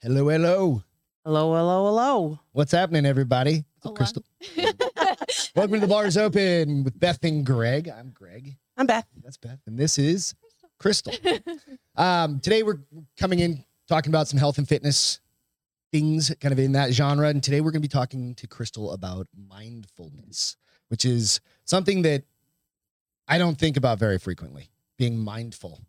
Hello, hello. Hello, hello, hello. What's happening, everybody? What's up, Hola. Krystle? Welcome to the Bars Open with Beth and Greg. I'm Greg. I'm Beth. That's Beth. And this is Krystle. Um, today we're coming in talking about some health and fitness things kind of in that genre. And today we're going to be talking to Krystle about mindfulness, which is something that I don't think about very frequently being mindful,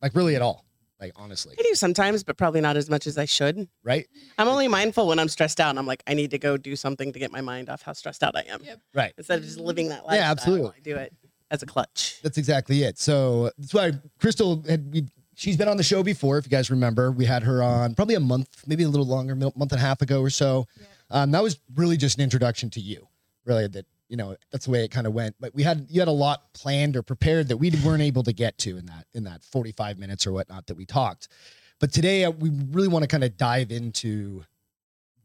like really at all. Like honestly, I do sometimes, but probably not as much as I should. right? I'm only mindful when I'm stressed out and I'm like, I need to go do something to get my mind off how stressed out I am. Yep. Right. Instead of just living that life. Yeah, absolutely. I do it as a clutch. That's exactly it. So that's why Krystle had we, she's been on the show before. If you guys remember, we had her on probably a month, maybe a little longer, month and a half ago or so. Yeah. Um, that was really just an introduction to you. Really, that you know that's the way it kind of went. But we had you had a lot planned or prepared that we weren't able to get to in that in that forty five minutes or whatnot that we talked. But today uh, we really want to kind of dive into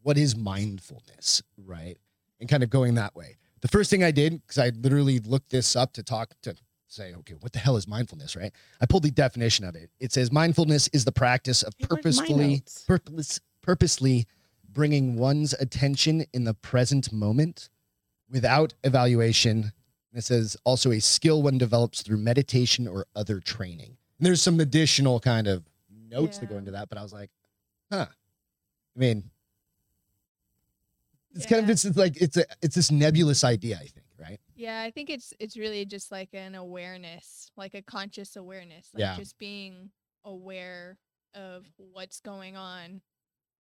what is mindfulness, right? And kind of going that way. The first thing I did, because I literally looked this up to talk to say, okay, what the hell is mindfulness, right? I pulled the definition of it. It says mindfulness is the practice of Hey, purposefully, purpose, purposely bringing one's attention in the present moment without evaluation. And it says also a skill one develops through meditation or other training. And there's some additional kind of notes that go into that, but I was like, huh. I mean, it's kind of it's, it's like it's a it's this nebulous idea, I think, right? Yeah, I think it's it's really just like an awareness, like a conscious awareness, like Yeah. just being aware of what's going on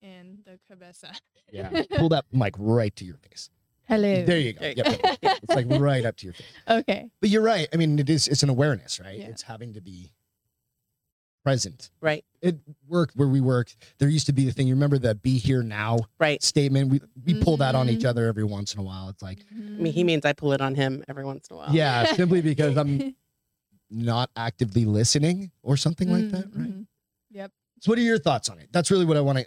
in the cabeza. Yeah. Pull that mic right to your face. Hello. There you go. There you Yep, yep, yep. It's like right up to your face. Okay. But you're right. I mean, it is it's an awareness, right? Yeah. It's having to be present. Right. It worked where we work. There used to be the thing. You remember the "be here now" Right. statement? We we pull that on each Mhm. other every once in a while. It's like, I mean, he means I pull it on him every once in a while. yeah, simply because I'm not actively listening or something like that, right? Mhm. So, what are your thoughts on it? That's really what I want to.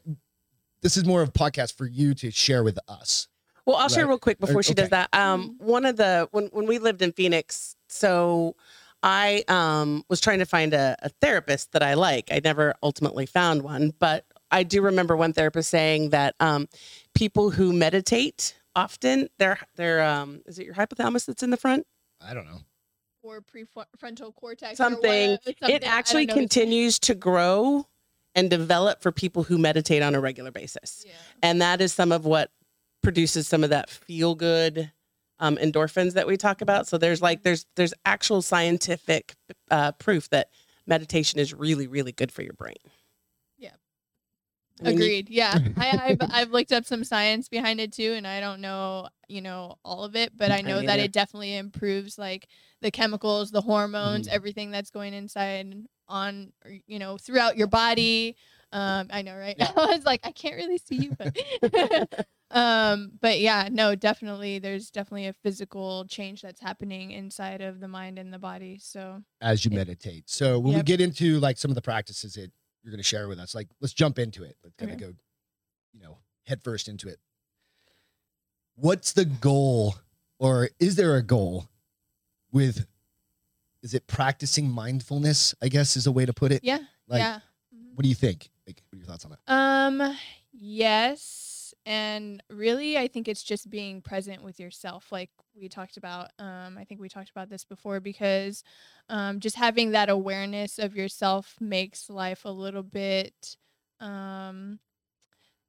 This is more of a podcast for you to share with us. Well, I'll share Right. real quick before she does that. Um, one of the when when we lived in Phoenix, so I um was trying to find a, a therapist that I like. I never ultimately found one, but I do remember one therapist saying that um people who meditate often their their um is it your hypothalamus that's in the front I don't know. or prefrontal cortex. or something, what- something. It actually continues to grow and develop for people who meditate on a regular basis. Yeah. and that is some of what produces some of that feel good um, endorphins that we talk about so there's like there's there's actual scientific uh, proof that meditation is really really good for your brain Yeah. I mean, you- Agreed. Yeah, I, I've I've looked up some science behind it too, and I don't know, you know, all of it, but I I know don't that it definitely improves like the chemicals, the hormones, Mhm. everything that's going inside on, you know, throughout your body. Um, I know, right? Yeah. I was like, I can't really see you, but um, but yeah, no, definitely, there's definitely a physical change that's happening inside of the mind and the body. So as you Yeah. meditate. So when we get into like some of the practices that you're going to share with us, like let's jump into it. Let's kind of Okay. go, you know, head first into it. What's the goal, or is there a goal with? Is it practicing mindfulness? I guess is a way to put it. yeah, Like, yeah. Mhm. what do you think? Like, what are your thoughts on that? Um, yes. And really, I think it's just being present with yourself, like we talked about. Um, I think we talked about this before because um, just having that awareness of yourself makes life a little bit um,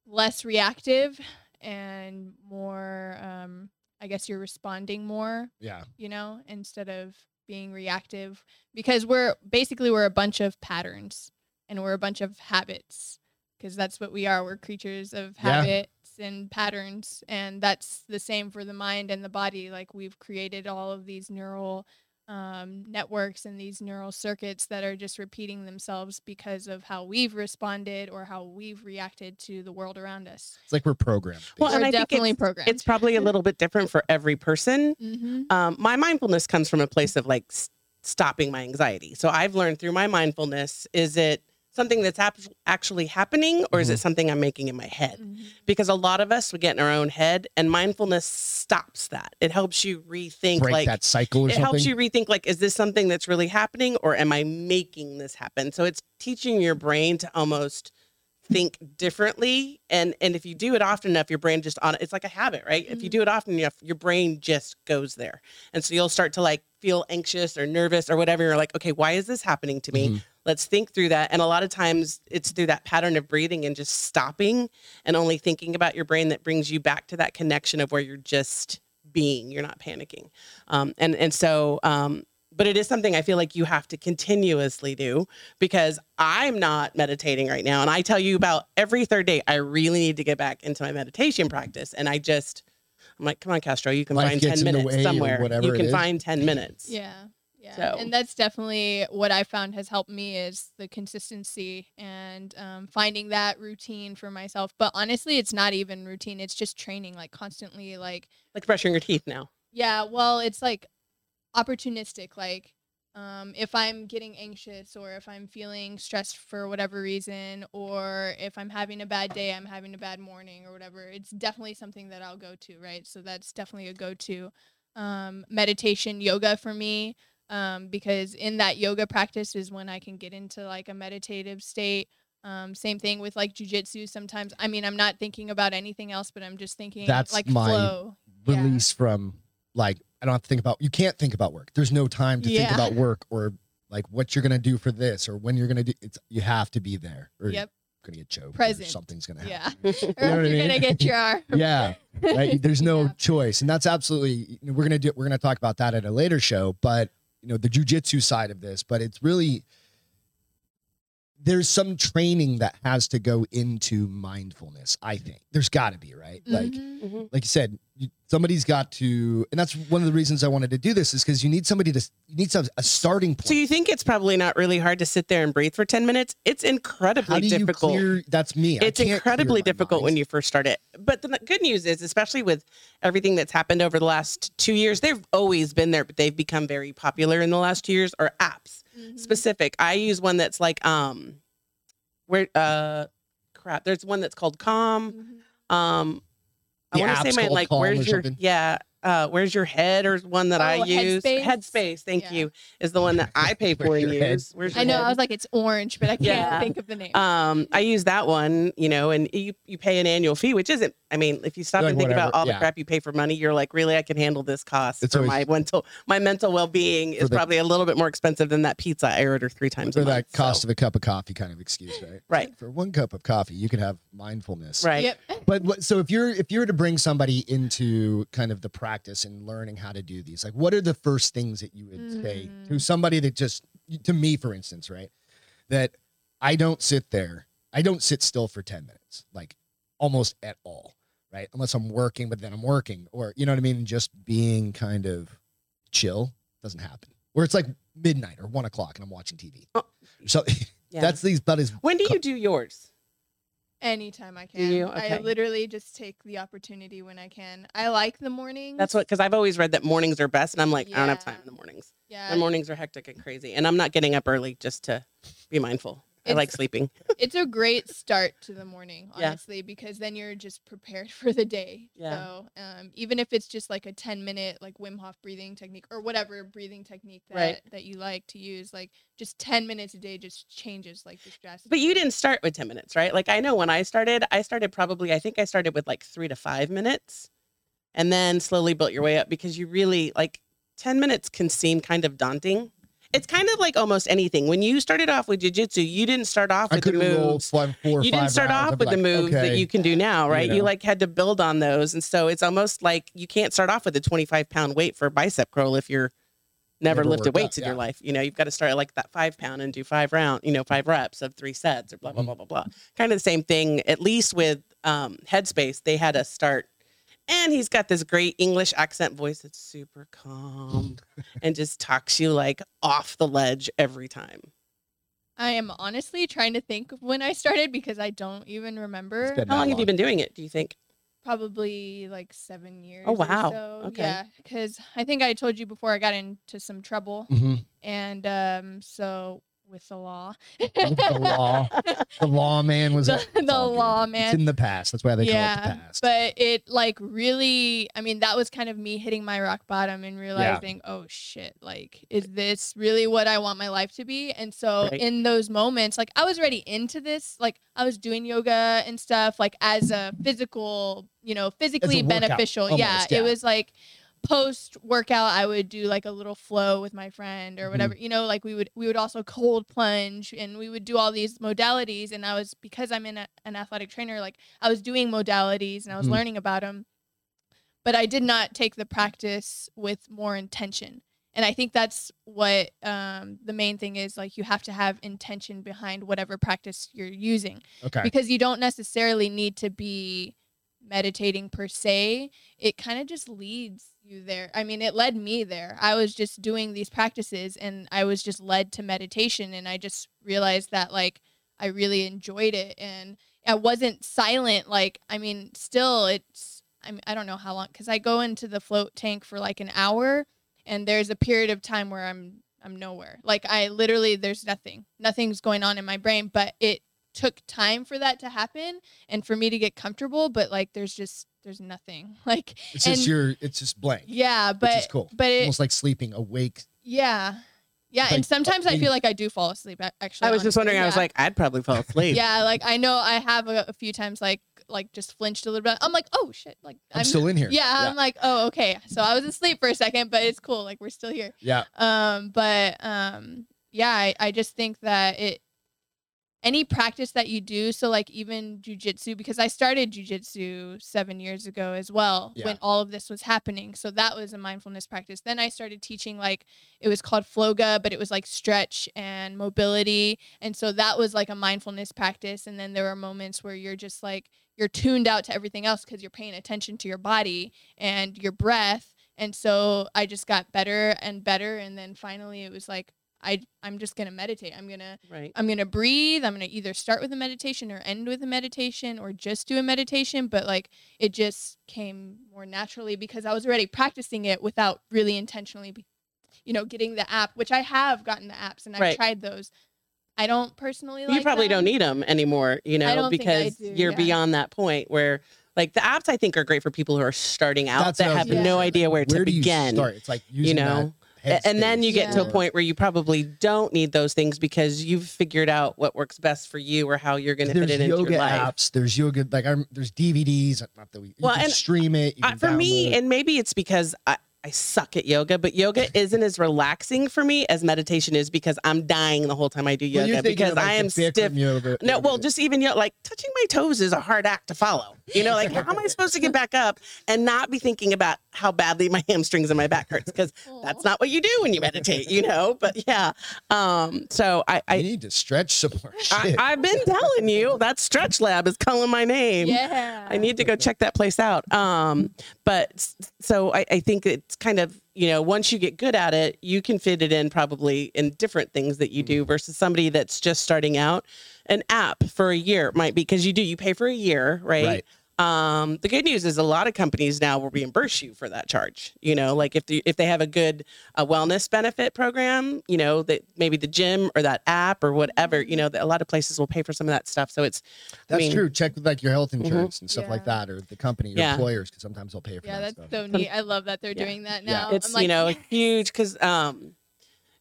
less reactive and more, um, I guess you're responding more Yeah, you know, instead of being reactive because we're basically we're a bunch of patterns and we're a bunch of habits because that's what we are. We're creatures of Yeah. Habits and patterns and that's the same for the mind and the body. Like we've created all of these neural um, networks and these neural circuits that are just repeating themselves because of how we've responded or how we've reacted to the world around us. it's like we're programmed. Well, We're and I think definitely it's- programmed. it's probably a little bit different for every person mm-hmm. um, my mindfulness comes from a place of like s- stopping my anxiety. So I've learned through my mindfulness is it something that's hap- actually happening or is it something I'm making in my head? Mm-hmm. Because a lot of us we get in our own head and mindfulness stops that. It helps you rethink break like that cycle or it something. helps you rethink like is this something that's really happening or am I making this happen? So it's teaching your brain to almost think differently and and if you do it often enough your brain just on it's like a habit right if you Mhm. do it often enough your brain just goes there and so you'll start to like feel anxious or nervous or whatever you're like okay why is this happening to me Mhm. Let's think through that and a lot of times it's through that pattern of breathing and just stopping and only thinking about your brain that brings you back to that connection of where you're just being you're not panicking um, and and so um, but it is something I feel like you have to continuously do because I'm not meditating right now. And I tell you about every third day, I really need to get back into my meditation practice. And I just, I'm like, come on, Castro, you can Life find 10 minutes somewhere. whatever You it can is. find 10 minutes. Yeah. Yeah. So- And that's definitely what I found has helped me is the consistency and um, finding that routine for myself. But honestly, it's not even routine. It's just training, like constantly, like, Like brushing your teeth now. yeah, well, it's like opportunistic. Like, um, if I'm getting anxious or if I'm feeling stressed for whatever reason, or if I'm having a bad day, I'm having a bad morning or whatever, it's definitely something that I'll go to, right? So that's definitely a go to. Um, meditation, yoga for me, um, because in that yoga practice is when I can get into like a meditative state. Um, same thing with like jujitsu. Sometimes, I mean, I'm not thinking about anything else, but I'm just thinking That's like my flow. Yeah. Release from like I don't have to think about. You can't think about work. There's no time to think about work or like what you're gonna do for this or when you're gonna do. It's you have to be there. Or Yep. You're gonna get choked. or Present. something's gonna happen. Yeah. know or I you're mean? gonna get your arm. yeah right there's no Yeah. choice and that's absolutely we're gonna do we're gonna talk about that at a later show but you know the jujitsu side of this but it's really there's some training that has to go into mindfulness i think there's got to be right like Mhm. Mhm. like you said you, somebody's got to and that's one of the reasons i wanted to do this is because you need somebody to you need some a starting point So you think it's probably not really hard to sit there and breathe for 10 minutes? It's how incredibly do you difficult. clear that's me I it's can't clear incredibly my difficult mind. when you first start it. But the good news is, especially with everything that's happened over the last two years, they've always been there, but they've become very popular in the last two years. are apps Mhm. specific. I use one that's like um, where uh, crap. There's one that's called Calm. Mhm. Um, I want to say my like where's your something? yeah. Uh, where's your head or one that I Oh, use Headspace? Headspace thank Yeah. you is the one that I pay for and your use where's your I know. head? I was like, it's orange, but I can't Yeah. think of the name. Um, I use that one, you know, and you you pay an annual fee, which isn't. I mean, if you stop Like and think about whatever, all the crap you pay for money, you're like, really, I can handle this cost It's for always- my mental my mental well being is the- probably a little bit more expensive than that pizza I order three times for a month. that cost so- of a cup of coffee kind of excuse right Right. for one cup of coffee you can have mindfulness right. Yep. But what, so if you're if you were to bring somebody into kind of the practice and learning how to do these, like what are the first things that you would say to Mm. somebody that just to me, for instance, right? That I don't sit there, I don't sit still for 10 minutes, like almost at all, right? Unless I'm working, but then I'm working, or you know what I mean? Just being kind of chill doesn't happen. Where it's like midnight or one o'clock and I'm watching TV. Oh. So Yeah. that's these that is when do you do yours? Anytime I Do can. you? I literally just take the opportunity when I can. I like the mornings. That's what because I've always read that mornings are best, and I'm like, I don't have time in the mornings. Yeah. My mornings are hectic and crazy, and I'm not getting up early just to be mindful. I like sleeping. it's a great start to the morning, Yeah. honestly, because then you're just prepared for the day. Yeah. So um, even if it's just like a 10 minute like Wim Hof breathing technique or whatever breathing technique that, Right. that you like to use, like just 10 minutes a day just changes like the stress. But you didn't start with 10 minutes, right? Like I know when I started, I started probably, I think I started with like three to five minutes and then slowly built your way up because you really like 10 minutes can seem kind of daunting. It's kind of like almost anything. When you started off with jujitsu, you didn't start off with the moves. five, four You didn't start rounds. off with the like, moves that you can do now, right? You, know. like had to build on those. And so it's almost like you can't start off with a 25 pound weight for a bicep curl if you're never, Never lifted weights in your life. You know, you've got to start at like that five pound and do five round, you know, five reps of three sets or blah, blah, Mhm. blah, blah, blah. Kind of the same thing, at least with um, Headspace, they had us start. And he's got this great English accent voice that's super calm and just talks you like off the ledge every time. I am honestly trying to think of when I started because I don't even remember. How that long have you been doing it, do you think? Probably like seven years. Oh, or wow. so. Okay. Yeah, because I think I told you before I got into some trouble, Mhm. and um, so with the law. With the law. The lawman was The- the lawman. It's in the past. That's why they call it yeah, the past. but it like really. I mean, that was kind of me hitting my rock bottom and realizing, oh shit, like, is this really what I want my life to be? And so Right. in those moments, like, I was already into this. Like, I was doing yoga and stuff, like as a physical, you know, physically beneficial. yeah, yeah. it was like post workout i would do like a little flow with my friend Mm-hmm. or whatever you know like we would we would also cold plunge and we would do all these modalities and i was because i'm in a, an athletic trainer like i was doing modalities and i was Mhm. learning about them but i did not take the practice with more intention and i think that's what um, the main thing is like you have to have intention behind whatever practice you're using okay. because you don't necessarily need to be meditating per se. It kind of just leads you there. I mean, it led me there. I was just doing these practices and I was just led to meditation and I just realized that like I really enjoyed it and I wasn't silent like I mean, still it's I mean, I don't know how long cuz I go into the float tank for like an hour and there's a period of time where I'm I'm nowhere. Like I literally there's nothing. Nothing's going on in my brain, but it took time for that to happen and for me to get comfortable, but like there's just there's nothing. Like It's just and- your. It's just blank. yeah, but it's cool. but it Almost like sleeping awake. yeah. Yeah, Like, and sometimes I feel like I do fall asleep actually. I was just honestly, wondering. I was like, I'd probably fall asleep. yeah, like I know I have a, a few times like like just flinched a little bit. I'm like, "Oh shit." Like I'm, still in here. yeah, I'm like, "Oh, okay." So I was asleep for a second, but it's cool. Like we're still here. yeah. Um, but um, yeah, I, I just think that it any practice that you do, so like even jujitsu, because I started jujitsu seven years ago as well Yeah. when all of this was happening. So that was a mindfulness practice. Then I started teaching like it was called floga, but it was like stretch and mobility. And so that was like a mindfulness practice. And then there were moments where you're just like you're tuned out to everything else because you're paying attention to your body and your breath. And so I just got better and better. And then finally it was like, I, I'm just going to meditate. I'm going to, Right. I'm going to breathe. I'm going to either start with a meditation or end with a meditation or just do a meditation. But like it just came more naturally because I was already practicing it without really intentionally, be, you know, getting the app, which I have gotten the apps and I've Right. tried those. I don't personally you probably them. don't need them anymore, you know, don't think I because do, you're yeah. beyond that point where like the apps I think are great for people who are starting out That's that have gonna no idea where, Where to do you begin. start? It's like using know, and then you get to a point where you probably don't need those things because you've figured out what works best for you or how you're going to fit it into your life. apps. There's yoga like I'm, there's DVDs. Not that we you Well, can and stream it. I, for me, and maybe it's because I, I suck at yoga, but yoga isn't as relaxing for me as meditation is because I'm dying the whole time I do yoga thinking because like, I am stiff. Yoga, No, yoga. well, just even you know, like touching my toes is a hard act to follow. You know, like how am I supposed to get back up and not be thinking about how badly my hamstrings and my back hurts? Because that's not what you do when you meditate, you know. But yeah, um, so I, you need to stretch some more. I Shit. I've been telling you that Stretch Lab is calling my name. Yeah. I need to go check that place out. Um, but so I, I think it's kind of you know once you get good at it, you can fit it in probably in different things that you do versus somebody that's just starting out. An app for a year might be because you do you pay for a year, right? Right. Um, the good news is a lot of companies now will reimburse you for that charge. You know, like if the, if they have a good uh, wellness benefit program, you know that maybe the gym or that app or whatever, you know, that a lot of places will pay for some of that stuff. So it's That's mean- true. Check with like your health Mhm. insurance and stuff like that, or the company, your Yeah. employers, because sometimes they'll pay for that. Yeah, that that's stuff. so neat. I love that they're Yeah. doing that Yeah. now. it's I'm like, you know huge because um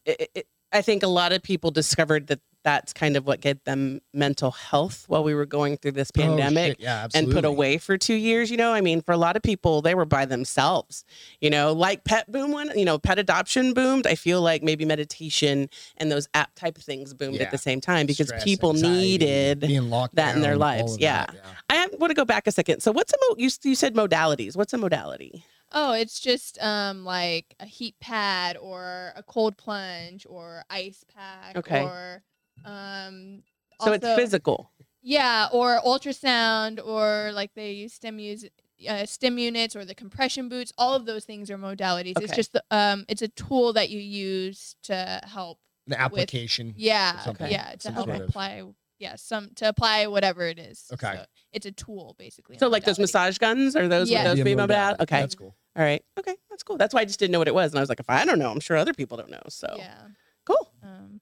it, it, i think a lot of people discovered that that's kind of what gave them mental health while we were going through this Oh, pandemic shit. yeah, and put away for two years you know i mean for a lot of people they were by themselves you know like pet boom when you know pet adoption boomed i feel like maybe meditation and those app type things boomed Yeah. at the same time because Stress, people anxiety, needed being locked that in their lives. Yeah. that, yeah. i want to go back a second so what's a mo- you, you said modalities what's a modality Oh, it's just um like a heat pad or a cold plunge or ice pack Okay. or um so it's physical Yeah, or ultrasound or like they use stem use uh, stim units or the compression boots. All of those things are modalities. It's just the, um it's a tool that you use to help. The application. Yeah, something, yeah, to some help sort of- apply. Yeah, some to apply whatever it is. Okay. So it's a tool basically. so like those massage guns or those Yeah. would those Be a be modality modality. okay That's cool. All right. Okay. That's cool. That's why I just didn't know what it was. And I was like, if I don't know, I'm sure other people don't know. So Yeah. cool. Um.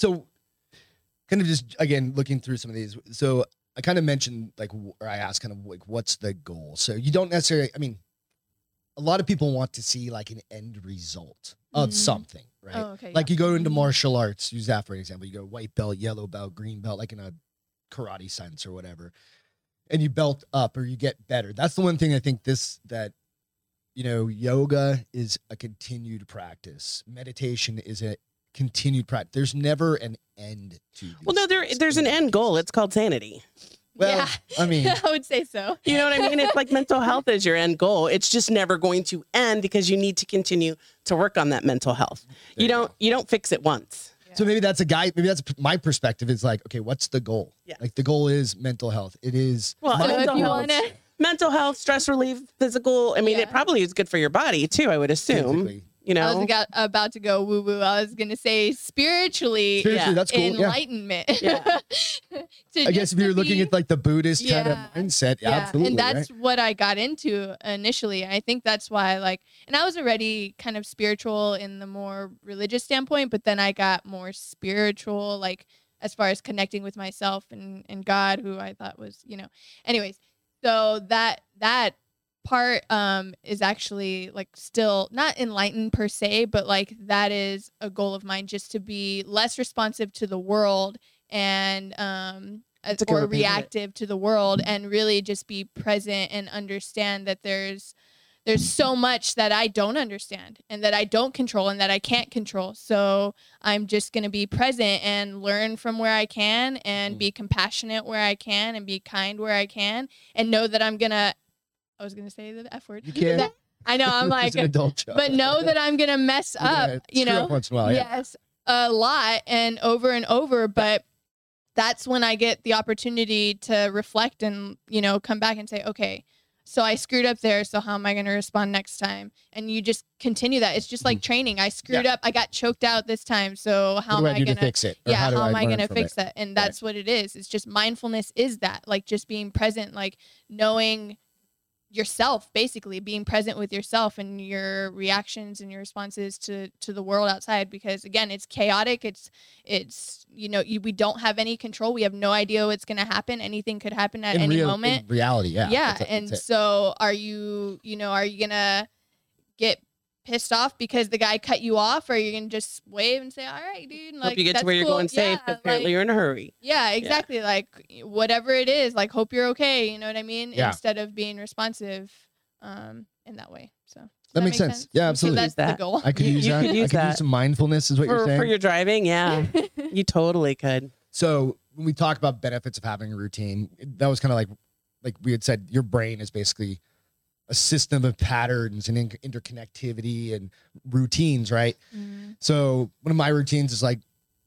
So kind of just again looking through some of these. So I kind of mentioned like, or I asked kind of like, what's the goal? So you don't necessarily. I mean, a lot of people want to see like an end result of Mhm. something, right? Oh, okay. Like yeah. you go into Mhm. martial arts, use that for an example. You go white belt, yellow belt, green belt, like in a karate sense or whatever, and you belt up or you get better. That's the one thing I think this that you know yoga is a continued practice. Meditation is a continued practice. There's never an end to. Well, no, there things. there's an end goal. It's called sanity. Well, yeah. I mean, I would say so. You know what I mean? It's like mental health is your end goal. It's just never going to end because you need to continue to work on that mental health. There You you don't go. you don't fix it once. So maybe that's a guy. Maybe that's my perspective. Is like, okay, what's the goal? Yeah. Like the goal is mental health. It is. Well, mental if you health. want to, Mental health, stress relief, physical. I mean, Yeah. it probably is good for your body too. I would assume. physically. You know, I was got, about to go woo woo. I was gonna say spiritually, Seriously, yeah, that's cool. Enlightenment. Yeah. I guess if you're looking be- at like the Buddhist kind of mindset, yeah, absolutely. and that's right? what I got into initially. I think that's why, like, and I was already kind of spiritual in the more religious standpoint, but then I got more spiritual, like as far as connecting with myself and and God, who I thought was, you know. Anyways, so that that part um is actually like still not enlightened per se but like that is a goal of mine just to be less responsive to the world and um That's a good way or to put it. reactive to the world and really just be present and understand that there's there's so much that I don't understand and that I don't control and that I can't control. So I'm just going to be present and learn from where I can and Mm. be compassionate where I can and be kind where I can and know that I'm going to I was going to say the F word. You can't. That- I know I'm like an adult show. but know that I'm going to mess gonna up, you know. up once in a while. Yeah. Yes, a lot and over and over, but that's when I get the opportunity to reflect and, you know, come back and say, okay, so I screwed up there. So how am I going to respond next time? And you just continue that. It's just like mm-hmm. training. I screwed up. I got choked out this time. So how am I I going to fix it? Or yeah, how, do am I going to fix it? that? And that's what it is. It's just mindfulness is that, like just being present, like knowing yourself basically being present with yourself and your reactions and your responses to to the world outside because again it's chaotic it's it's you know you, we don't have any control we have no idea what's going to happen anything could happen at In any real- moment in reality, yeah. yeah and it. so are you you know are you gonna get pissed off because the guy cut you off or are you gonna just wave and say all right dude like hope you get to that's where you're cool." going safe. Yeah, 'cause apparently, like- you're in a hurry. yeah exactly like whatever it is like hope you're okay you know what i mean Yeah. instead of being responsive um in that way so does That makes make sense. Yeah, So absolutely. that's That. the goal I could You- use you that. could I use could that. use some mindfulness, is what you're saying. for your driving, yeah, you totally could. So when we talk about benefits of having a routine, that was kind of like, like we had said, your brain is basically a system of patterns and in- interconnectivity and routines, right? Mm, So one of my routines is like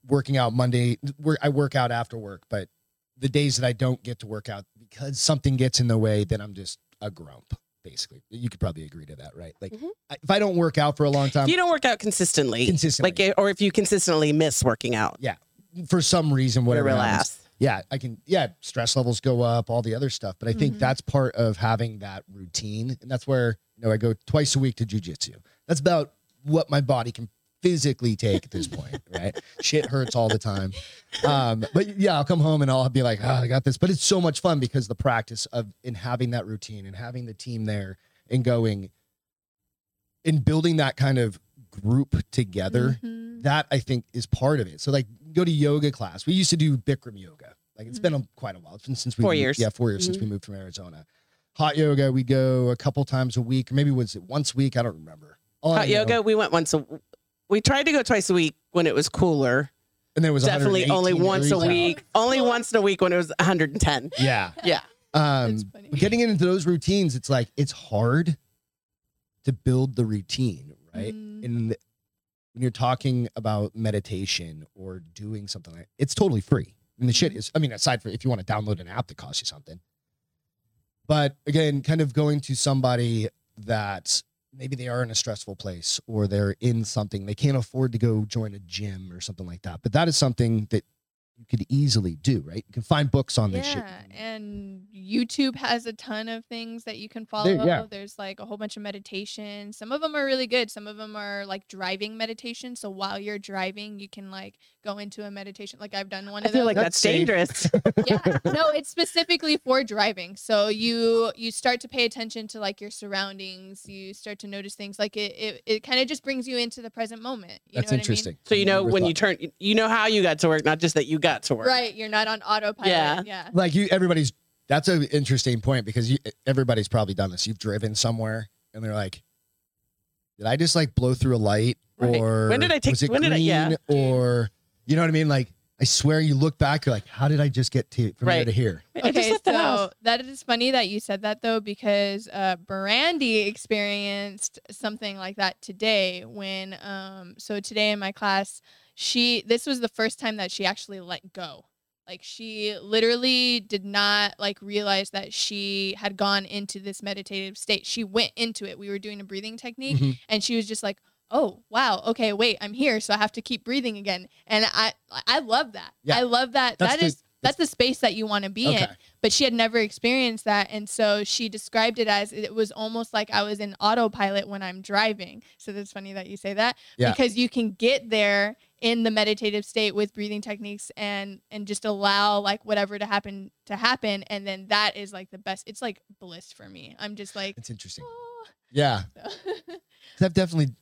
working out Monday. Where I work out after work, but the days that I don't get to work out because something gets in the way, then I'm just a grump. Basically, you could probably agree to that, right? Like Mhm. I- if I don't work out for a long time, If you don't work out consistently, consistently, like, eh, or if you consistently miss working out, yeah, for some reason, you're whatever, ass. Yeah, I can, yeah, stress levels go up, all the other stuff. But I think Mhm. that's part of having that routine. And that's where, you know, I go twice a week to jujitsu. That's about what my body can physically take at this point, right? Shit hurts all the time. Um, but yeah, I'll come home and I'll be like, oh, I got this. But it's so much fun because the practice of in having that routine and having the team there and going and building that kind of group together mhm. that I think is part of it. So like go to yoga class. We used to do Bikram yoga. Like it's been a, quite a while. It's been since we Four moved- years. Yeah, four years since we moved from Arizona. Hot yoga, we go a couple times a week, maybe was it once a week? I don't remember. All Hot yoga, we went once a. We tried to go twice a week when it was cooler. and there was Definitely only once a degrees out. week. Only once in a week when it was 110. Yeah. Yeah. Um, but getting into those routines, it's like it's hard to build the routine, right? Mm. And when you're talking about meditation or doing something like it's totally free. And the shit is, I mean, aside from if you want to download an app that costs you something. But again, kind of going to somebody that maybe they are in a stressful place or they're in something they can't afford to go join a gym or something like that. But that is something that you could easily do, right? You can find books on this shit. Yeah, and YouTube has a ton of things that you can follow. There- yeah. There's like a whole bunch of meditations. Some of them are really good. Some of them are like driving meditation. So while you're driving, you can like go into a meditation. Like I've done one I of feel those. like That's that's, dangerous. yeah, no, it's specifically for driving. So you you start to pay attention to like your surroundings. You start to notice things. Like it it, it kind of just brings you into the present moment. You That's know what I mean? interesting. so you know Never when you turn, you know how you got to work, not just that you got to work. Right, you're not on autopilot. Yeah. yeah. like you everybody's that's an interesting point because you everybody's probably done this. You've driven somewhere and they're like, Did I just like blow through a light? Right. Or When did I take- was it when did I- yeah. green? Or you know what I mean? Like I swear you look back, you're like, How did I just get to from here to here? I just Okay, left the so house. that is funny that you said that though, because uh, Brandy experienced something like that today. When um, so today in my class, she this was the first time that she actually let go. Like she literally did not like realize that she had gone into this meditative state. She went into it. We were doing a breathing technique, Mhm. and she was just like, "Oh wow, okay, wait, I'm here, so I have to keep breathing again." And I I love that. Yeah. I love that. That's That the- is that's the space that you want to be in but she had never experienced that and so she described it as it was almost like i was in autopilot when i'm driving so that's funny that you say that Yeah. because you can get there in the meditative state with breathing techniques and and just allow like whatever to happen to happen and then that is like the best it's like bliss for me i'm just like It's interesting. "Oh." Yeah. 'Cause I've definitely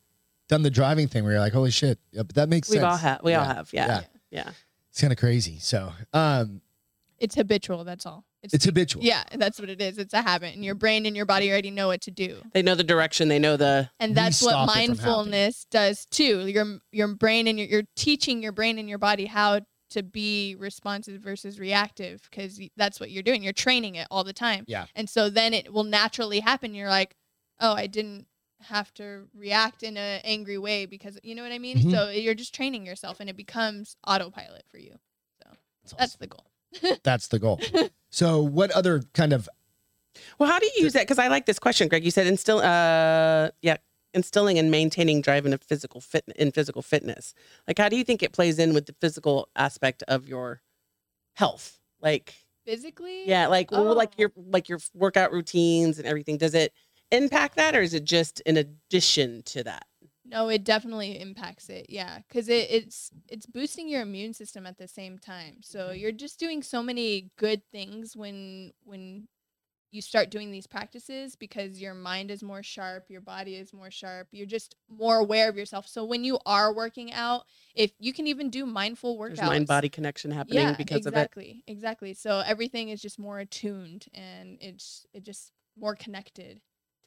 done the driving thing where you're like, Holy shit. Yeah, but that makes sense. We've sense. all have. We all Yeah. have. Yeah. Yeah. Yeah. It's kind of crazy. So um it's habitual that's all it's it's habitual. yeah that's what it is it's a habit and your brain and your body already know what to do They know the direction. They know the. and that's what stop it from mindfulness does too your your brain and your, you're teaching your brain and your body how to be responsive versus reactive because that's what you're doing you're training it all the time Yeah. and so then it will naturally happen you're like oh i didn't have to react in an angry way because you know what i mean Mhm. so you're just training yourself and it becomes autopilot for you That's, that's awesome. the goal That's the goal. so what other kind of Well, how do you use that? Because I like this question, Greg. You said instill. Uh, yeah, instilling and maintaining drive in a physical fit in physical fitness. Like, how do you think it plays in with the physical aspect of your health? Like, physically yeah, like well, like Oh. your like your workout routines and everything. Does it impact that, or is it just in addition to that? No, it definitely impacts it. Yeah, because it, it's it's boosting your immune system at the same time. So mm-hmm. you're just doing so many good things when when you start doing these practices because your mind is more sharp, your body is more sharp. You're just more aware of yourself. So when you are working out, if you can even do mindful workouts, There's mind body connection happening yeah, because of it. exactly, exactly. So everything is just more attuned and it's it just more connected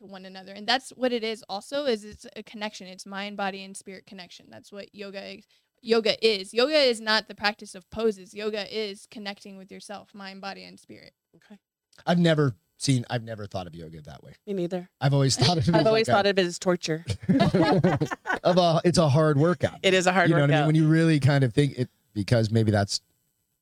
to one another, and that's what it is. Also, is it's a connection. It's mind, body, and spirit connection. That's what yoga is. Yoga is. Yoga is not the practice of poses. Yoga is connecting with yourself, mind, body, and spirit. Okay, I've never seen I've never thought of yoga that way. me neither. I've always thought of it I've as always like thought of it as torture. of a it's a hard workout. It is a hard you know what I mean? When you really kind of think it because maybe that's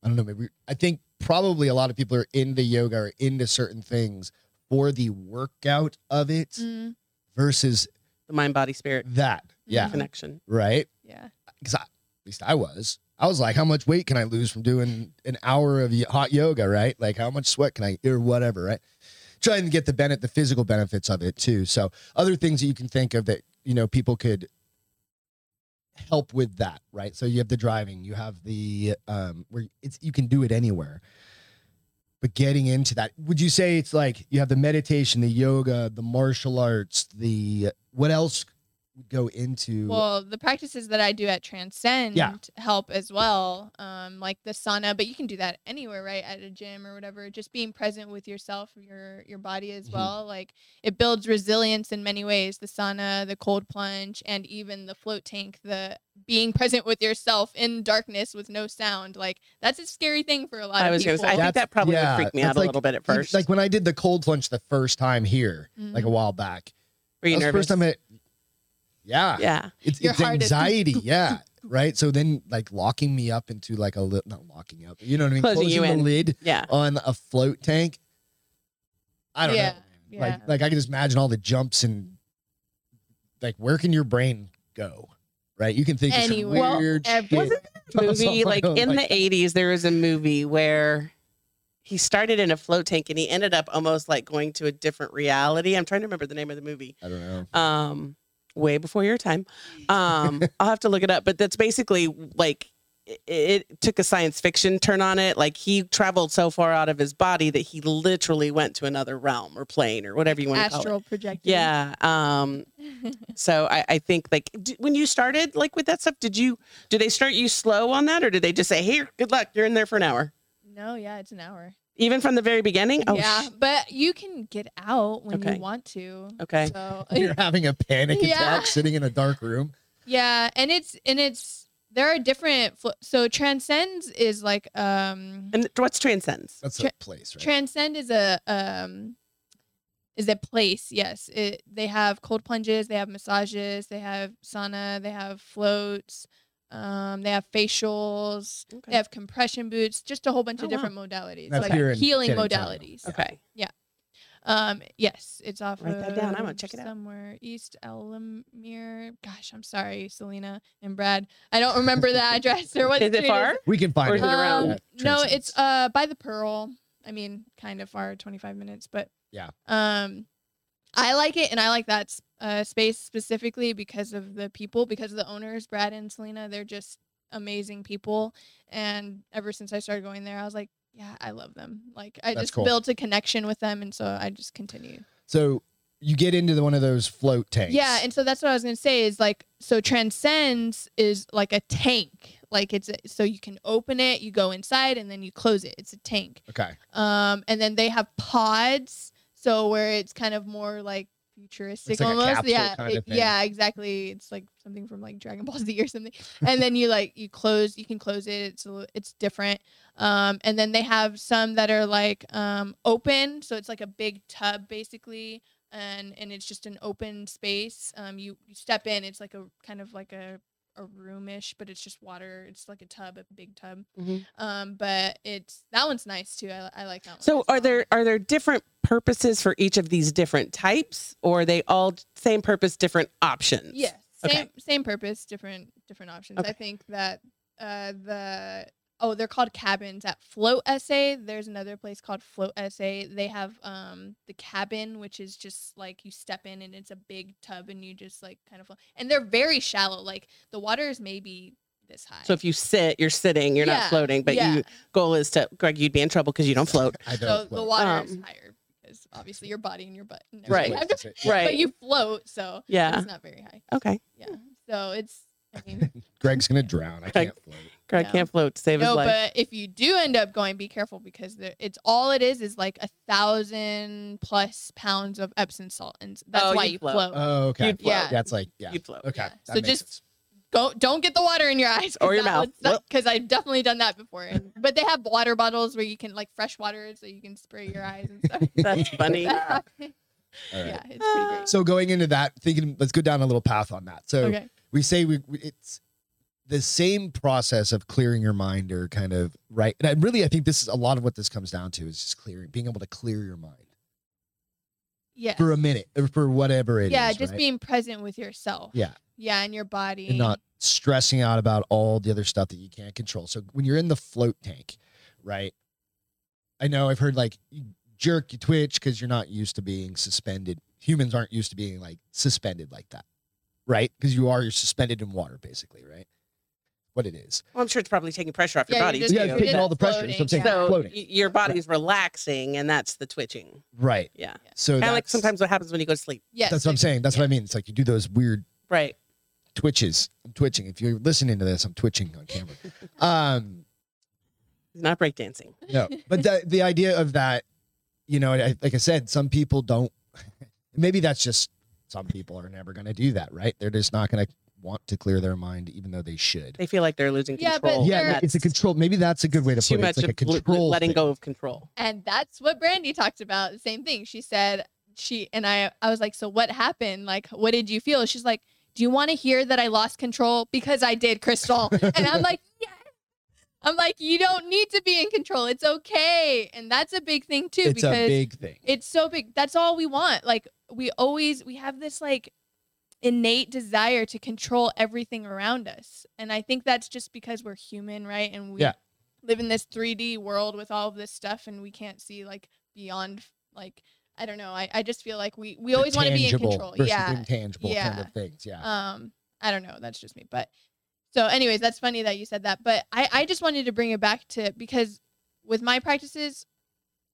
I don't know, maybe I think probably a lot of people are into yoga or into certain things for the workout of it Mm, versus the mind, body, spirit that. Yeah. Mhm. connection. Right? yeah. Because at least I was. I was like, how much weight can I lose from doing an hour of hot yoga, right? Like how much sweat can I or whatever, right? Trying to get the benefit, the physical benefits of it too. So other things that you can think of that, you know, people could help with that, right? So you have the driving, you have the um where it's you can do it anywhere. But getting into that, would you say it's like you have the meditation, the yoga, the martial arts, the what else would go into Well, the practices that I do at Transcend help as well, um, like the sauna. But you can do that anywhere, right? At a gym or whatever. Just being present with yourself, your your body as Mhm. well. Like it builds resilience in many ways. The sauna, the cold plunge, and even the float tank. The being present with yourself in darkness with no sound. Like that's a scary thing for a lot I of was going people. to say, I think That's- that probably yeah, would freak me that's out a little bit at first. Like when I did the cold plunge the first time here, like a Mhm. while back. Were you that was the nervous? first time I, yeah, yeah. it's, it's heart is- anxiety, yeah, right. So then, like locking me up into like a li- not locking up, you know what I mean, Closing you the in. lid Yeah. on a float tank. I don't Yeah, know. yeah. Like, like I can just imagine all the jumps and like where can your brain go? Right? You can think of some Anywhere. weird Ev- shit. Wasn't movie like in the Like- 80s there was a movie where he started in a float tank and he ended up almost like going to a different reality i'm trying to remember the name of the movie I don't know. um way before your time um i'll have to look it up but that's basically like it, it took a science fiction turn on it like he traveled so far out of his body that he literally went to another realm or plane or whatever you want to call it Astral projecting. yeah um so I, I think like d- when you started like with that stuff, did you did they start you slow on that or did they just say, "Here, good luck, you're in there for an hour"? no, yeah, it's an hour. Even from the very beginning? Oh, yeah, sh- but you can get out when Okay. you want to. okay. So You're having a panic Yeah. attack sitting in a dark room. yeah, and it's and it's there are different. Flo- so transcends is like um And what's transcends? That's Tra- a place, right? transcend is a um is a place. Yes, it they have cold plunges, they have massages, they have sauna, they have floats. Um, they have facials, Okay. they have compression boots, just a whole bunch Oh, of wow. different modalities, That's like here healing Canning modalities. Okay. Um, yes, it's off Write that down. I'm gonna check it out. somewhere East Elamere. Gosh, I'm sorry, Selena and Brad. I don't remember the address or what. Is it street far? We can find Or it. is it around? Um, at no, it's uh by the Pearl. I mean, kind of far, 25 minutes, but Yeah. Um, I like it, and I like that uh, space specifically because of the people, because of the owners, Brad and Selena. They're just amazing people, and ever since I started going there, I was like, yeah, I love them. Like I That's just cool. built a connection with them, and so I just continue. So you get into the, one of those float tanks. Yeah, and so that's what I was gonna say is like so transcends is like a tank. Like it's a, so you can open it, you go inside, and then you close it. It's a tank. okay. Um, and then they have pods, so where it's kind of more like futuristic like almost. yeah, kind of it- thing. yeah, exactly. It's like something from like Dragon Ball Z or something. and then you like you close, you can close it. It's a, it's different. Um, and then they have some that are like um open, so it's like a big tub basically. And, and it's just an open space. Um, you, you step in. It's like a kind of like a a roomish, but it's just water. It's like a tub, a big tub. Mhm. Um, but it's that one's nice too. I, I like that one. So are there are there different purposes for each of these different types or are they all same purpose different options? Yes, same Okay. same purpose, different different options. Okay. I think that uh the oh they're called cabins at Float Essay. There's another place called Float Essay. They have um the cabin, which is just like you step in and it's a big tub and you just like kind of float. and they're very shallow. Like the water is maybe this high. So if you sit, you're sitting, you're Yeah, not floating, but yeah. you goal is to Greg, you'd be in trouble because you don't float. I so don't. the float. water is Um, higher because obviously your body and your butt. And Right. everything. That's. Right. But you float, so Yeah. it's not very high. Okay. Yeah. So it's I mean Greg's gonna drown. I Greg- can't float. Greg No. can't float to save no, his life. but if you do end up going, be careful because there, it's all it is is like a thousand plus pounds of Epsom salt, and that's Oh, why you'd you float. float. Oh, okay. You'd float. Yeah. That's like yeah. You'd float. Okay. Yeah. that So makes just- sense. Go, don't get the water in your eyes Or your mouth. because I've definitely done that before. And, but they have water bottles where you can like fresh water, so you can spray your eyes and stuff. That's funny. All right. yeah, it's pretty great. So going into that, thinking, let's go down a little path on that. So Okay. We say we we- it's the same process of clearing your mind or kind of right. And I really, I think this is a lot of what this comes down to is just clearing, being able to clear your mind Yeah. for a minute or for whatever it is. yeah, just right? being present with yourself. Yeah. Yeah, and your body. and not stressing out about all the other stuff that you can't control. So when you're in the float tank, right? I know I've heard like you jerk, you twitch because you're not used to being suspended. Humans aren't used to being like suspended like that, right? Because you are you're suspended in water, basically, right? What it is. Well, I'm sure it's probably taking pressure off your Yeah, body you're just- Yeah, you're taking all the pressure. That's what I'm saying. floating, so floating. y- your body's relaxing and that's the twitching. Right. Yeah. So Kind of like sometimes what happens when you go to sleep. yes, that's what I'm saying. That's what I mean. It's like you do those weird Right. twitches. I'm twitching. If you're listening to this, I'm twitching on camera. Um, It's not breakdancing. no but the the idea of that you know I, like i said some people don't maybe that's just some people are never going to do that right they're just not going to want to clear their mind even though they should They feel like they're losing Yeah, but control. yeah it's a control maybe that's a good way to too put it much it's like a of l- control letting thing. go of control. And that's what Brandy talked about. The same thing. She said she and I I was like, "So what happened? Like what did you feel?" She's like, "Do you want to hear that I lost control because I did, Krystle?" and I'm like, "Yes." I'm like, "You don't need to be in control. It's okay." And that's a big thing too it's a because big thing it's so big. That's all we want. Like we always we have this like innate desire to control everything around us. And I think that's just because we're human, right? And we Yeah. live in this 3D world with all of this stuff and we can't see like beyond like I don't know. I, I just feel like we we always want to be in control. Yeah. intangible kind Yeah. of things. Yeah. Um, I don't know. That's just me. But so, anyways, that's funny that you said that. But I, I just wanted to bring it back to because with my practices,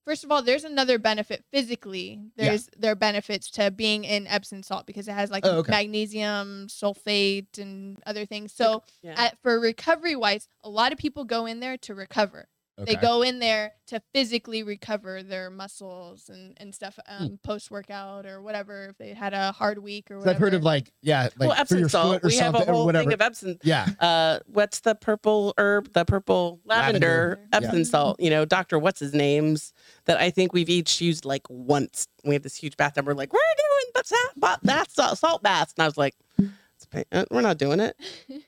first of all, there's another benefit physically. Yeah. There's there are benefits to being in Epsom salt because it has like Oh, okay. magnesium, sulfate, and other things. So Yeah. at, for recovery wise, a lot of people go in there to recover. Okay. They go in there to physically recover their muscles and, and stuff Hmm. um, post workout or whatever if they had a hard week or whatever. I've heard of like yeah, like well, for Epsom your salt. foot or We have a whole thing of Epsom. yeah. Uh, what's the purple herb? The purple lavender, Lavender. Epsom Yeah. salt. You know, Doctor, what's his names? That I think we've each used like once. We have this huge bathtub. We're like, we're doing the sa- bath salt, salt baths, and I was like, it's pa- uh, we're not doing it.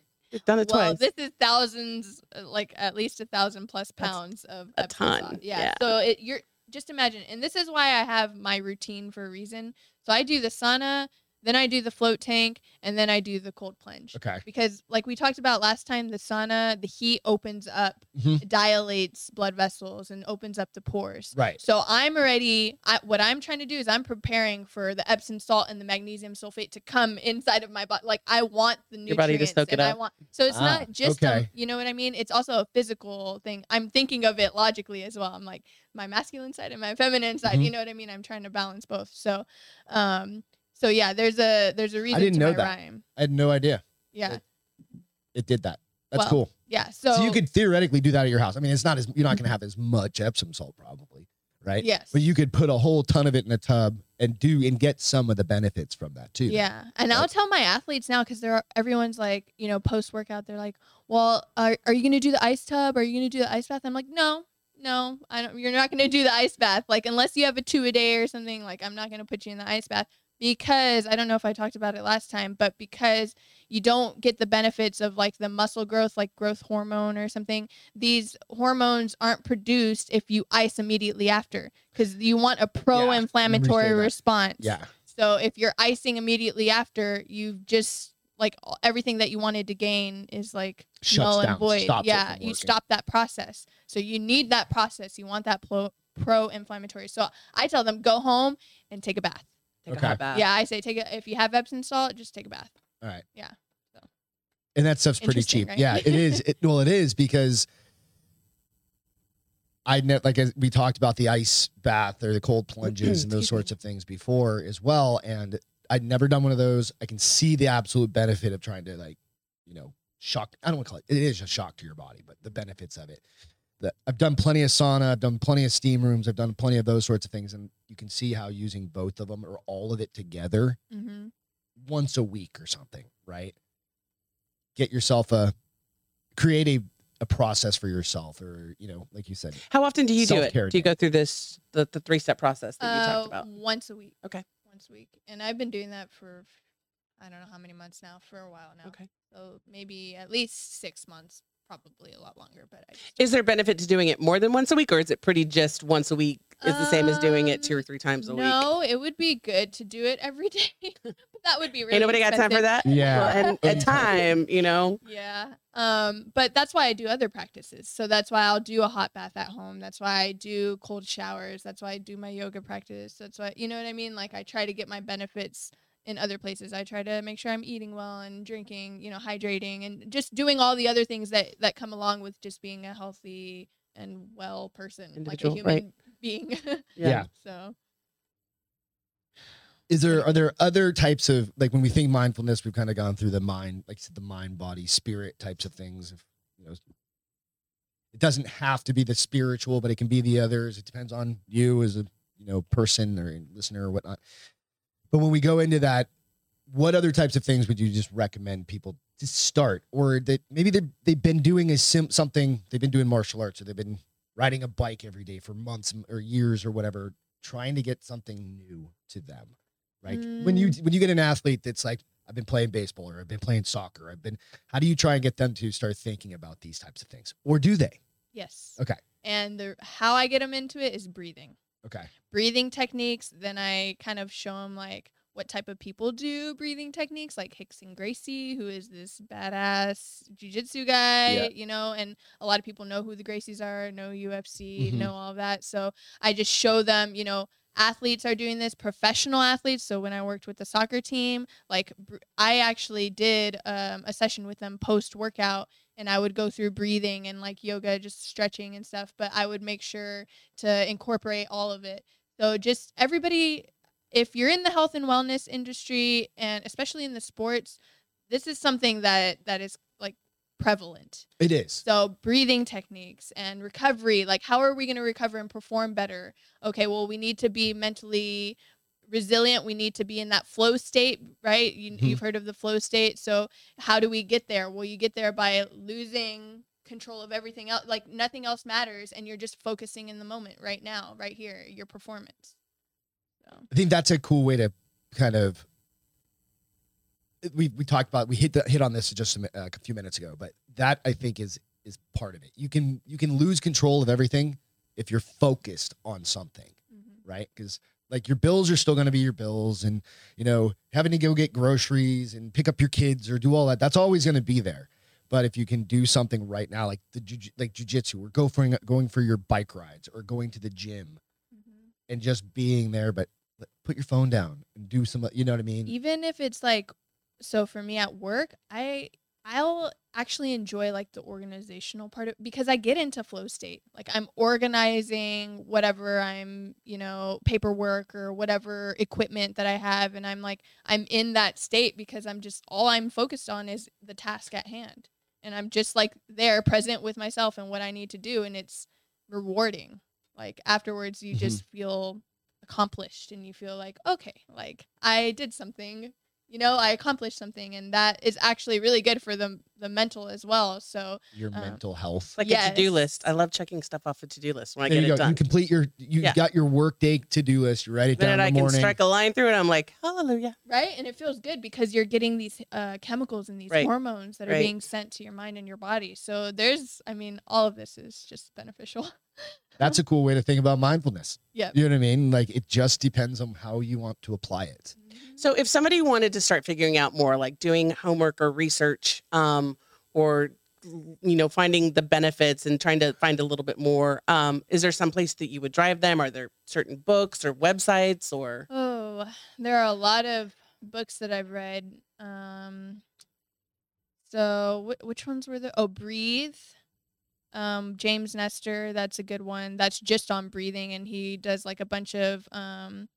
Done it well, twice. this is thousands, uh, like at least a thousand plus That's pounds of a ton, Yeah. yeah. So it, you're just imagine, and this is why I have my routine for a reason. So I do the sauna, then I do the float tank, and then I do the cold plunge. Okay. Because, like we talked about last time, the sauna, the heat opens up, Mhm. dilates blood vessels, and opens up the pores. Right. So I'm already. I, what I'm trying to do is I'm preparing for the Epsom salt and the magnesium sulfate to come inside of my body. Like I want the nutrients. Your body to soak it and I want. So it's Ah, not just a, you know what I mean. It's also a physical thing. I'm thinking of it logically as well. I'm like my masculine side and my feminine side. Mhm. You know what I mean. I'm trying to balance both. So, um, so yeah, there's a there's a reason I didn't to know that. rhyme. I had no idea Yeah, it did that. That's Well, cool. yeah. So, So, you could theoretically do that at your house. I mean, it's not as you're not going to have as much Epsom salt probably, right? yes. But you could put a whole ton of it in a tub and do and get some of the benefits from that too. Yeah, and I'll tell my athletes now because they're everyone's like, you know, post workout, they're like, "Well, are, are you gonna do the ice tub? Are you gonna do the ice bath?" I'm like, "No, no, I don't. You're not gonna do the ice bath. Like, unless you have a two a day or something. Like, I'm not gonna put you in the ice bath because I don't know if I talked about it last time, but because you don't get the benefits of like the muscle growth, like growth hormone or something. These hormones aren't produced if you ice immediately after because you want a pro-inflammatory that. response. Yeah. So if you're icing immediately after, you've just like everything that you wanted to gain is like Shuts null down, and void. yeah, you stop that process. So you need that process. You want that pro-inflammatory. So I tell them go home and take a bath. Take Okay. a hot bath. Yeah, I say take it if you have Epsom salt, just take a bath. All right. Yeah, so. And that stuff's pretty cheap. right? Yeah, it is. It, well, it is because I know, like as we talked about the ice bath or the cold plunges and those sorts of things before as well. And I'd never done one of those. I can see the absolute benefit of trying to like, you know, shock. I don't want to call it. It is a shock to your body, but the benefits of it. The, I've done plenty of sauna. I've done plenty of steam rooms. I've done plenty of those sorts of things, and you can see how using both of them or all of it together Mm-hmm. once a week or something, right? Get yourself a create a, a process for yourself or, you know, like you said. How often do you do it? Self-care Do you go through this the, the three step process that you talked about? Uh, Once a week. Okay. Once a week, and I've been doing that for I don't know how many months now. For a while now. Okay. So maybe at least six months. Probably a lot longer, but I just Is there benefit to doing it more than once a week, or is it pretty just once a week is the same as doing it two or Um, three times a week? No, it would be good to do it every day, but that would be really. Ain't nobody got time for that. Yeah. Well, and at time, you know. Yeah. Um, but that's why I do other practices. So that's why I'll do a hot bath at home. That's why I do cold showers. That's why I do my yoga practice. That's why you know what I mean? Like I try to get my benefits in other places. I try to make sure I'm eating well and drinking, you know, hydrating and just doing all the other things that that come along with just being a healthy and well person, Individual, like a right. human being. Yeah. so Is there are there other types of like when we think mindfulness, we've kind of gone through the mind, like the mind, body, spirit types of things. If you know it doesn't have to be the spiritual, but it can be the others. It depends on you as a you know person or listener or whatnot. But when we go into that, what other types of things would you just recommend people to start, or that maybe they they've been doing a sim- something they've been doing martial arts, or they've been riding a bike every day for months or years or whatever, trying to get something new to them, right? When you mm. when you get an athlete that's like, I've been playing baseball or I've been playing soccer, I've been. How do you try and get them to start thinking about these types of things, or do they? yes. Okay. And the how I get them into it is breathing. Okay. breathing techniques. Then I kind of show them like what type of people do breathing techniques, like Rickson Gracie, who is this badass jujitsu guy, Yeah. you know, and a lot of people know who the Gracies are, know UFC, Mhm. know all of that. So I just show them, you know, athletes are doing this, professional athletes. So when I worked with the soccer team, like I actually did um, a session with them post workout and I would go through breathing and like yoga, just stretching and stuff, but I would make sure to incorporate all of it. So just everybody, if you're in the health and wellness industry and especially in the sports, this is something that that is like prevalent. It is. So breathing techniques and recovery, like how are we going to recover and perform better? Okay, well we need to be mentally resilient. We need to be in that flow state, right? You, Mhm. You've heard of the flow state. So how do we get there? Well, you get there by losing control of everything else. Like nothing else matters, and you're just focusing in the moment, right now, right here, your performance. So I think that's a cool way to kind of. We we talked about we hit the, hit on this just a, uh, a few minutes ago, but that I think is is part of it. You can you can lose control of everything if you're focused on something. right? Because like your bills are still going to be your bills, and you know having to go get groceries and pick up your kids or do all that, that's always going to be there. But if you can do something right now, like the juj- like jujitsu, or go for going for your bike rides, or going to the gym, mm-hmm. and just being there, but but put your phone down and do some, you know what I mean? even if it's like so for me at work i i'll actually enjoy like the organizational part of because i get into flow state. Like i'm organizing whatever i'm you know paperwork or whatever equipment that i have and i'm like i'm in that state because i'm just all i'm focused on is the task at hand. And i'm just like there present with myself and what i need to do and it's rewarding. Like afterwards you Mhm. just feel accomplished and you feel like okay like i did something you know i accomplished something and that is actually really good for the the mental as well so Your um, mental health. It's like a to-do list. I love checking stuff off a to-do list when I get you it go. done. You complete your, you Yeah. got your work day to do list. You write it The down minute in I the can strike a line through it, I'm like, hallelujah. right and it feels good because you're getting these uh, chemicals and these Right. hormones that are Right. being sent to your mind and your body so there's i mean all of this is just beneficial That's a cool way to think about mindfulness. Yeah. You know what I mean? Like it just depends on how you want to apply it. So if somebody wanted to start figuring out more, like doing homework or research, um, or you know, finding the benefits and trying to find a little bit more, um, is there some place that you would drive them? Are there certain books or websites or Oh, there are a lot of books that I've read. Um, so wh- which ones were there? Oh, Breathe. Um, James Nestor, that's a good one. That's just on breathing, and he does like a bunch of. Um,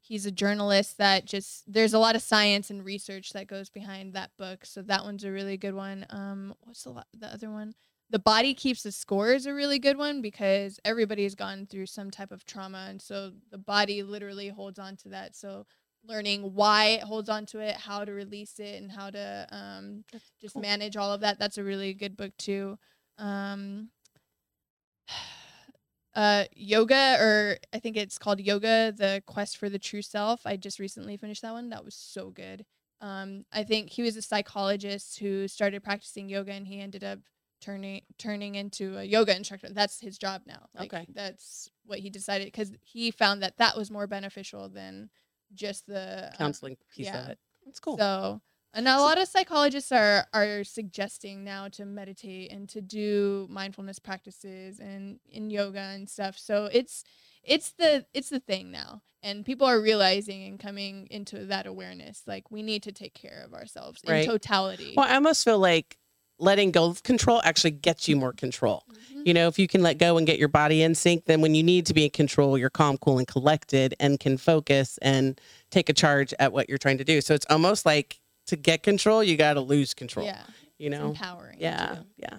he's a journalist that just there's a lot of science and research that goes behind that book. So that one's a really good one. Um, what's the the other one? The Body Keeps the Score is a really good one because everybody's gone through some type of trauma, and so the body literally holds on to that. So learning why it holds on to it, how to release it, and how to um, just cool. manage all of that. That's a really good book too. Um, uh, yoga, or I think it's called Yoga: The Quest for the True Self. I just recently finished that one. That was so good. Um, I think he was a psychologist who started practicing yoga, and he ended up turning turning into a yoga instructor. That's his job now. Like, Okay. that's what he decided because he found that that was more beneficial than just the um, counseling piece yeah. of it? That's cool. so, and a lot of psychologists are are suggesting now to meditate and to do mindfulness practices and in yoga and stuff. So it's it's the it's the thing now, and people are realizing and coming into that awareness. Like we need to take care of ourselves Right. in totality. well, I almost feel like letting go of control actually gets you more control. Mhm. You know, if you can let go and get your body in sync, then when you need to be in control, you're calm, cool, and collected and can focus and take a charge at what you're trying to do. So it's almost like to get control, you got to lose control. Yeah, You it's know? empowering. Yeah. too. Yeah.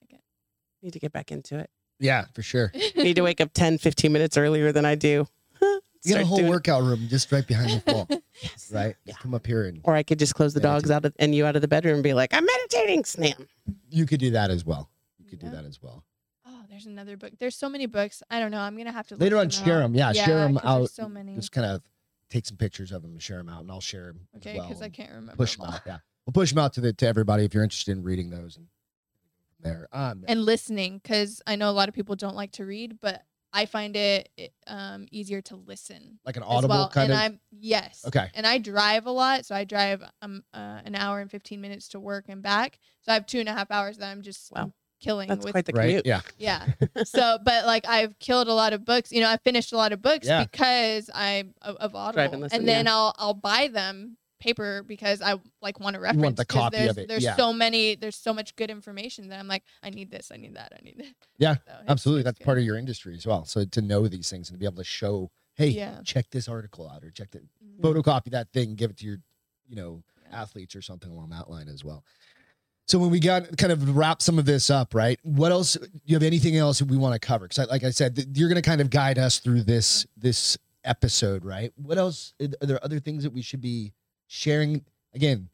Like Need to get back into it. Yeah, for sure. Need to wake up 10, 15 minutes earlier than I do. You got a whole doing it. workout room just right behind the wall, Yes. right? Yeah. Come up here and Or I could just close the dogs out of, and you out of the bedroom and be like, I'm meditating, snam. you could do that as well. You could Yeah. do that as well. Oh, there's another book. There's so many books. I don't know. I'm gonna have to Later on, them share out. them. Yeah, share them out. There's so many. Just kind of take some pictures of them and share them out, and I'll share them Okay, as well. because I can't remember. push them them all. out. Yeah, we'll push them out to the to everybody if you're interested in reading those. And there, um, And listening, because I know a lot of people don't like to read, but I find it it, um, easier to listen Like an as audible well. kind and of. I'm yes. okay. And I drive a lot, so I drive um uh, an hour and fifteen minutes to work and back. So I have two and a half hours that I'm just Wow. Killing That's with quite the right. commute. Yeah. yeah. So, but like I've killed a lot of books. You know, I finished a lot of books Yeah. because I'm of, of Audible, listen, and then yeah. I'll I'll buy them paper because I like want to reference. want the 'cause copy there's, of it, There's yeah. so many. There's so much good information that I'm like, I need this. I need that. I need that. Yeah, So it's- Absolutely. it's That's good. part of your industry as well. So to know these things and to be able to show, hey, Yeah. check this article out or check the Mhm. photocopy that thing, give it to your, you know, athletes or something along that line as well. So when we got kind of wrap some of this up, right? What else? Do you have anything else that we want to cover? Because, like I said, you're going to kind of guide us through this this episode, right? What else? Are there other things that we should be sharing? Again,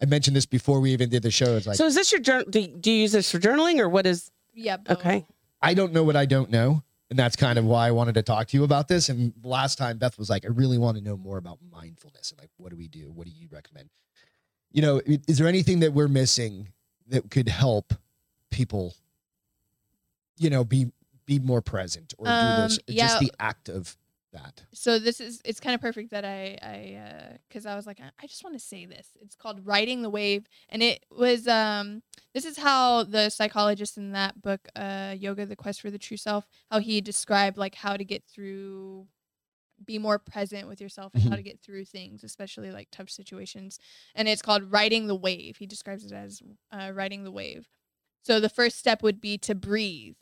I mentioned this before we even did the show. It's like so is this your journal? Do, do you use this for journaling or what is? Yeah. both. Okay. I don't know what I don't know. And that's kind of why I wanted to talk to you about this. And last time Beth was like, I really want to know more about mindfulness and like, what do we do? What do you recommend? You know, is there anything that we're missing that could help people, you know, be be more present or do this? Um, yeah. Just the act of that. so this is it's kind of perfect that I I because I was like I, I just want to say this. It's called riding the wave, and it was um this is how the psychologist in that book uh Yoga: The Quest for the True Self how he described like how to get through be more present with yourself and how Mhm. to get through things especially like tough situations and it's called riding the wave he describes it as uh, riding the wave so the first step would be to breathe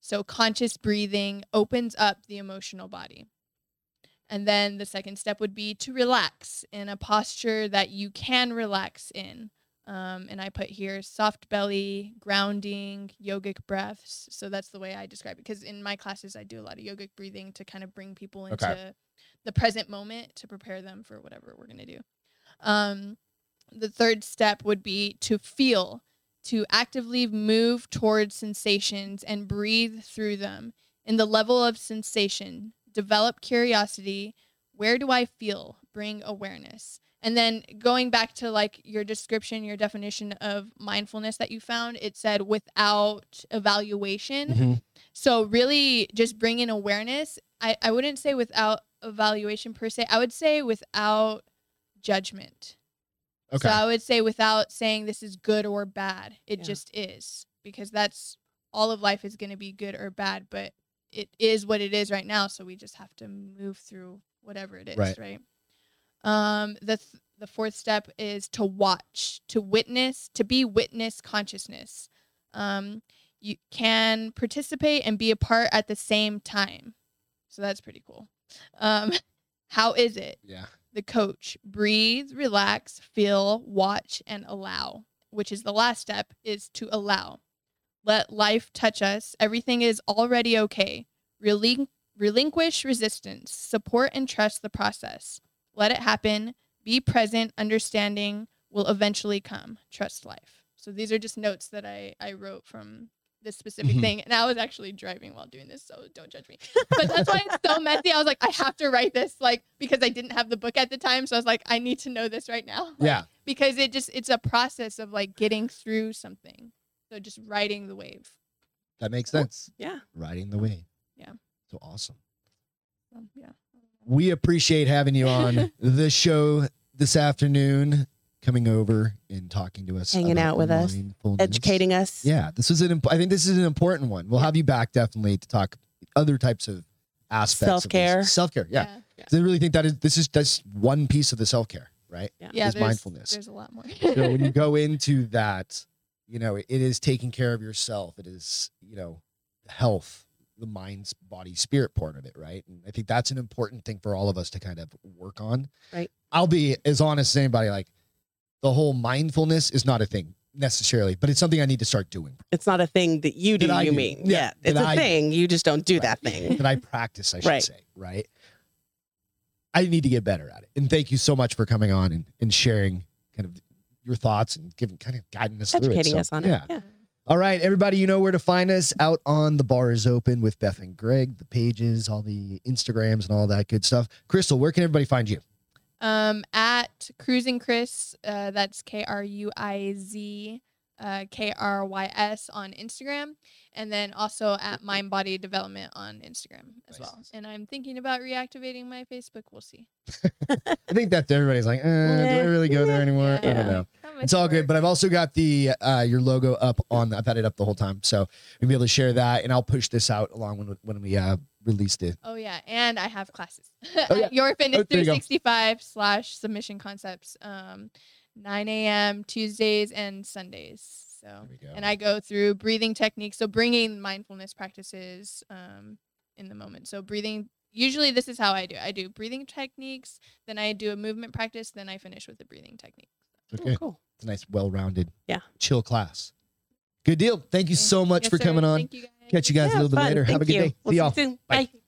so conscious breathing opens up the emotional body and then the second step would be to relax in a posture that you can relax in. Um, and I put here soft belly, grounding, yogic breaths. So that's the way I describe it. Because in my classes, I do a lot of yogic breathing to kind of bring people into Okay. the present moment to prepare them for whatever we're going to do. Um, the third step would be to feel, to actively move towards sensations and breathe through them in the level of sensation, develop curiosity. Where do I feel? Bring awareness. And then going back to like your description, your definition of mindfulness that you found, it said without evaluation. Mm-hmm. So really just bring in awareness. I, I wouldn't say without evaluation per se. I would say without judgment. Okay. So I would say without saying this is good or bad. It Yeah. just is because that's all of life is going to be good or bad, but it is what it is right now. So we just have to move through whatever it is, Right. right? Um, the th- the fourth step is to watch, to witness, to be witness consciousness. Um, you can participate and be a part at the same time. So that's pretty cool. Um, how is it? yeah. the coach breathe relax feel watch and allow which is the last step is to allow let life touch us everything is already okay Relin- relinquish resistance support and trust the process let it happen be present understanding will eventually come trust life so these are just notes that i i wrote from this specific Mhm. thing and i was actually driving while doing this so don't judge me but that's why it's so messy. I was like, I have to write this, like, because I didn't have the book at the time. So I was like, I need to know this right now. Like, Yeah. Because it just, it's a process of like getting through something. So just riding the wave. That makes sense. Yeah. Riding the wave. Yeah. So awesome. So, yeah. We appreciate having you on the show this afternoon, coming over and talking to us, Hanging out with us. Educating us. Yeah, this was an. imp- I think this is an important one. We'll have you back definitely to talk other types of aspects. Self-care. Self care. Yeah. Yeah. 'Cause I really think that is this is that's one piece of the self care, right? Yeah. Yeah, Is there's, mindfulness. There's a lot more. So when you go into that, you know, it is taking care of yourself. It is, you know, health, the mind's body, spirit part of it, right? And I think that's an important thing for all of us to kind of work on. Right. I'll be as honest as anybody, like the whole mindfulness is not a thing necessarily, but it's something I need to start doing. It's not a thing that you do, That you do. mean. Yeah, Yeah. It's a I do. thing. You just don't do Right. that thing. that I practice, I should Right. say, right? I need to get better at it. And thank you so much for coming on and, and sharing kind of your thoughts and giving kind of guiding us through it. Educating So, us on yeah. it. Yeah. All right, everybody, you know where to find us out on the bar is open with Beth and Greg, the pages, all the Instagrams and all that good stuff. Krystle, where can everybody find you? Um, at Cruising Chris, uh, that's K R U I Z uh, K R Y S on Instagram, and then also at Mind Body Development on Instagram as well. And I'm thinking about reactivating my Facebook. We'll see. I think that everybody's like, eh, do I really go there anymore? I don't know. It's all good, but I've also got the uh, your logo up on. I've had it up the whole time, so we'll be able to share that, and I'll push this out along when when we uh, release it. Oh yeah, and I have classes. Oh, yeah. at Your Fitness Oh, there you 365 slash Submission Concepts, um, 9 a.m. Tuesdays and Sundays. So, There we go. and I go through breathing techniques. So bringing mindfulness practices um, in the moment. So breathing. Usually, this is how I do. it. I do breathing techniques, then I do a movement practice, then I finish with the breathing technique. Okay, Oh, cool. it's a nice, well-rounded, Yeah. chill class. Good deal. Thank you so much Yes, for sir. coming on. Thank you guys. Catch you guys a little bit fun. later. Have a good you. day. We'll See see you y'all. soon. Bye. Bye.